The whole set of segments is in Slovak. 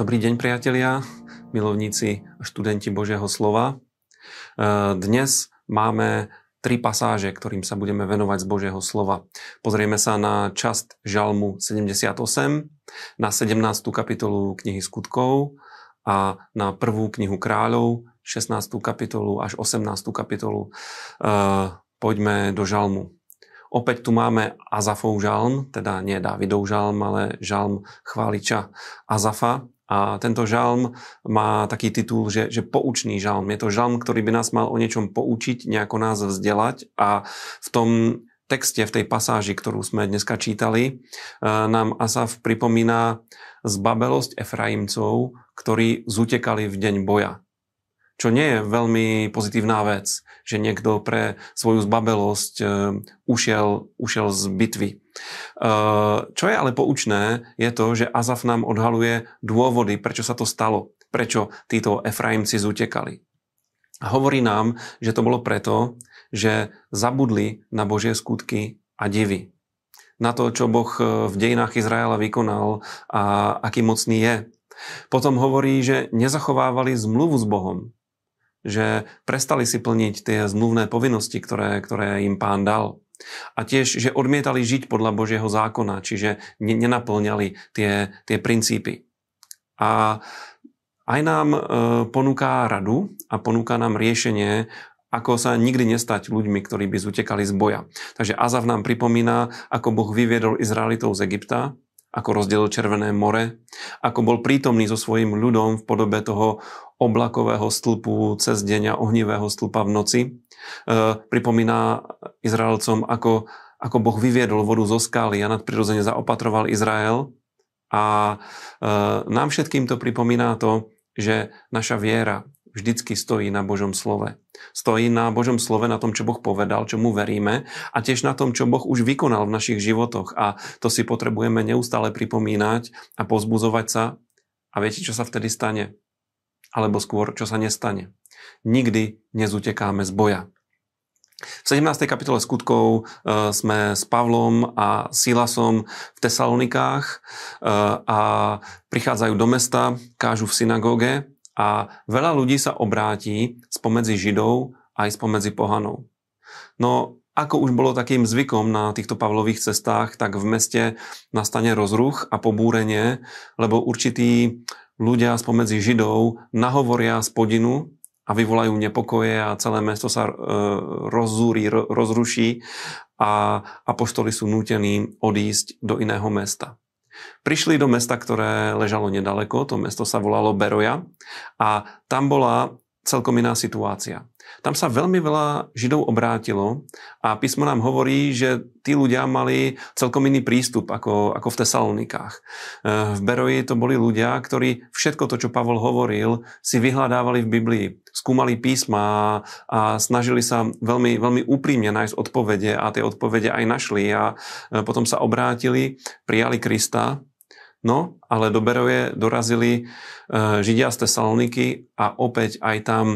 Dobrý deň, priatelia, milovníci a študenti Božieho slova. E, dnes máme tri pasáže, ktorým sa budeme venovať z Božieho slova. Pozrieme sa na časť Žalmu 78, na 17. kapitolu knihy skutkov a na prvú knihu kráľov, 16. kapitolu až 18. kapitolu. E, poďme do Žalmu. Opäť tu máme Azafov žalm, teda nie Davidov žalm, ale žalm chváliča Azafa. A tento žalm má taký titul, že, že poučný žalm. Je to žalm, ktorý by nás mal o niečom poučiť, nejako nás vzdelať a v tom texte, v tej pasáži, ktorú sme dneska čítali, e, nám Asaf pripomína zbabelosť Efraimcov, ktorí zutekali v deň boja. Čo nie je veľmi pozitívna vec, že niekto pre svoju zbabelosť e, ušiel, ušiel z bitvy. Eh, čo je ale poučné, je to, že Azaf nám odhaluje dôvody, prečo sa to stalo, prečo títo Efraimci zutekali. A hovorí nám, že to bolo preto, že zabudli na Božie skutky a divy. Na to, čo Boh eh, v dejinách Izraela vykonal a aký mocný je. Potom hovorí, že nezachovávali zmluvu s Bohom, že prestali si plniť tie zmluvné povinnosti, ktoré, ktoré im pán dal. A tiež, že odmietali žiť podľa Božieho zákona, čiže nenaplňali tie, tie princípy. A aj nám e, ponúka radu a ponúka nám riešenie, ako sa nikdy nestať ľuďmi, ktorí by zutekali z boja. Takže Azav nám pripomína, ako Boh vyviedol Izraelitov z Egypta, ako rozdelil Červené more, ako bol prítomný so svojím ľudom v podobe toho oblakového stĺpu cez deň a ohnivého stĺpa v noci. E, pripomína Izraelcom, ako, ako Boh vyviedol vodu zo skály a nadprirodzene zaopatroval Izrael. A e, nám všetkým to pripomína to, že naša viera vždycky stojí na Božom slove. Stojí na Božom slove, na tom, čo Boh povedal, čo mu veríme a tiež na tom, čo Boh už vykonal v našich životoch. A to si potrebujeme neustále pripomínať a pozbuzovať sa. A viete, čo sa vtedy stane? Alebo skôr, čo sa nestane. Nikdy nezutekáme z boja. V 17. kapitole skutkov e, sme s Pavlom a Silasom v Tesalonikách e, a prichádzajú do mesta, kážu v synagóge a veľa ľudí sa obráti spomedzi Židov aj spomedzi pohanov. No ako už bolo takým zvykom na týchto Pavlových cestách, tak v meste nastane rozruch a pobúrenie, lebo určití ľudia spomedzi Židov nahovoria spodinu a vyvolajú nepokoje a celé mesto sa e, rozzúri, rozruší a apoštoli sú nútení odísť do iného mesta. Prišli do mesta, ktoré ležalo nedaleko, to mesto sa volalo Beroja a tam bola celkom iná situácia. Tam sa veľmi veľa Židov obrátilo a písmo nám hovorí, že tí ľudia mali celkom iný prístup ako, ako v Tesalonikách. Eh, v Beroji to boli ľudia, ktorí všetko to, čo Pavol hovoril, si vyhľadávali v Biblii. Skúmali písma a snažili sa veľmi, veľmi úprimne nájsť odpovede a tie odpovede aj našli a eh, potom sa obrátili, prijali Krista No, ale do Beroje dorazili e, Židia z Tesaloniky a opäť aj tam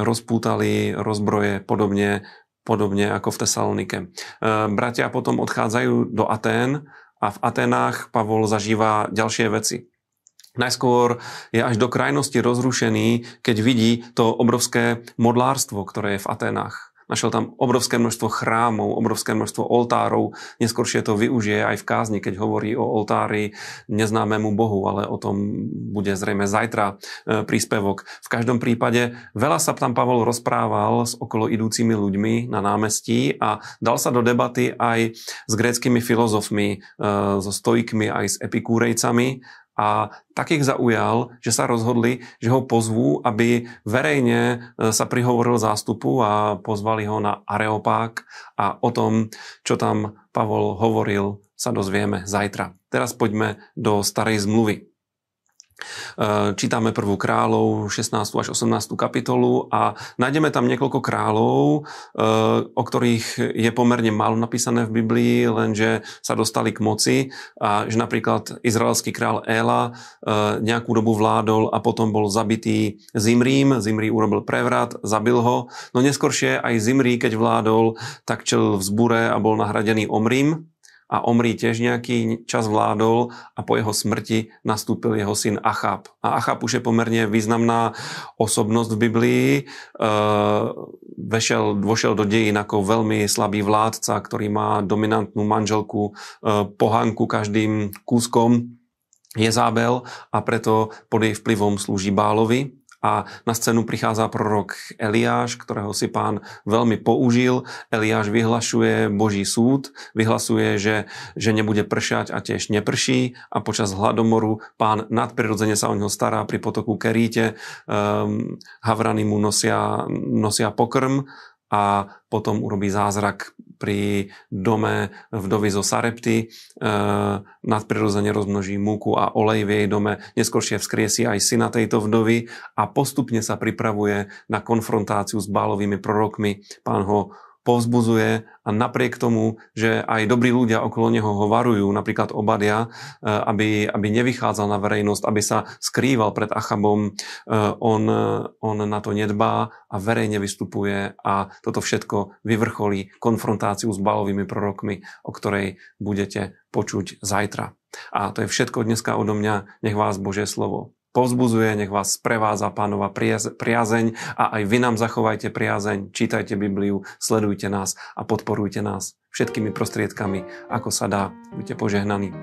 rozpútali rozbroje podobne, podobne ako v Tesalonike. E, bratia potom odchádzajú do Atén a v Atenách Pavol zažíva ďalšie veci. Najskôr je až do krajnosti rozrušený, keď vidí to obrovské modlárstvo, ktoré je v Atenách. Našiel tam obrovské množstvo chrámov, obrovské množstvo oltárov. Neskôršie to využije aj v kázni, keď hovorí o oltári neznámemu Bohu, ale o tom bude zrejme zajtra e, príspevok. V každom prípade veľa sa tam Pavol rozprával s okolo idúcimi ľuďmi na námestí a dal sa do debaty aj s gréckými filozofmi, e, so stoikmi, aj s epikúrejcami a tak ich zaujal, že sa rozhodli, že ho pozvú, aby verejne e, sa prihovoril zástupu a pozvali ho na Areopák a o tom, čo tam Pavol hovoril, sa dozvieme zajtra. Teraz poďme do starej zmluvy. Eh, čítame prvú kráľov, 16. až 18. kapitolu a nájdeme tam niekoľko kráľov, eh, o ktorých je pomerne málo napísané v Biblii, lenže sa dostali k moci a že napríklad izraelský král Éla eh, nejakú dobu vládol a potom bol zabitý Zimrím. Zimrí urobil prevrat, zabil ho. No neskoršie aj Zimrí, keď vládol, tak čel v zbure a bol nahradený Omrím a Omri tiež nejaký čas vládol a po jeho smrti nastúpil jeho syn Achab. A Achab už je pomerne významná osobnosť v Biblii. E, vešel, vošel do dejín ako veľmi slabý vládca, ktorý má dominantnú manželku, e, pohanku každým kúskom Jezábel a preto pod jej vplyvom slúži Bálovi a na scénu prichádza prorok Eliáš, ktorého si pán veľmi použil. Eliáš vyhlašuje Boží súd, vyhlasuje, že, že nebude pršať a tiež neprší a počas hladomoru pán nadprirodzene sa o neho stará pri potoku Keríte. Um, Havrany mu nosia, nosia pokrm a potom urobí zázrak pri dome vdovy zo Sarepty, e, nadprirodzene rozmnoží múku a olej v jej dome, neskôršie vzkriesi aj syna tejto vdovy a postupne sa pripravuje na konfrontáciu s bálovými prorokmi. Pán ho povzbuzuje a napriek tomu, že aj dobrí ľudia okolo neho ho varujú, napríklad Obadia, e, aby, aby nevychádzal na verejnosť, aby sa skrýval pred Achabom, e, on, on na to nedbá a verejne vystupuje a toto všetko vyvrcholí konfrontáciu s balovými prorokmi, o ktorej budete počuť zajtra. A to je všetko dneska odo mňa. Nech vás Božie slovo povzbuzuje, nech vás sprevádza pánova priazeň a aj vy nám zachovajte priazeň, čítajte Bibliu, sledujte nás a podporujte nás všetkými prostriedkami, ako sa dá. Buďte požehnaní.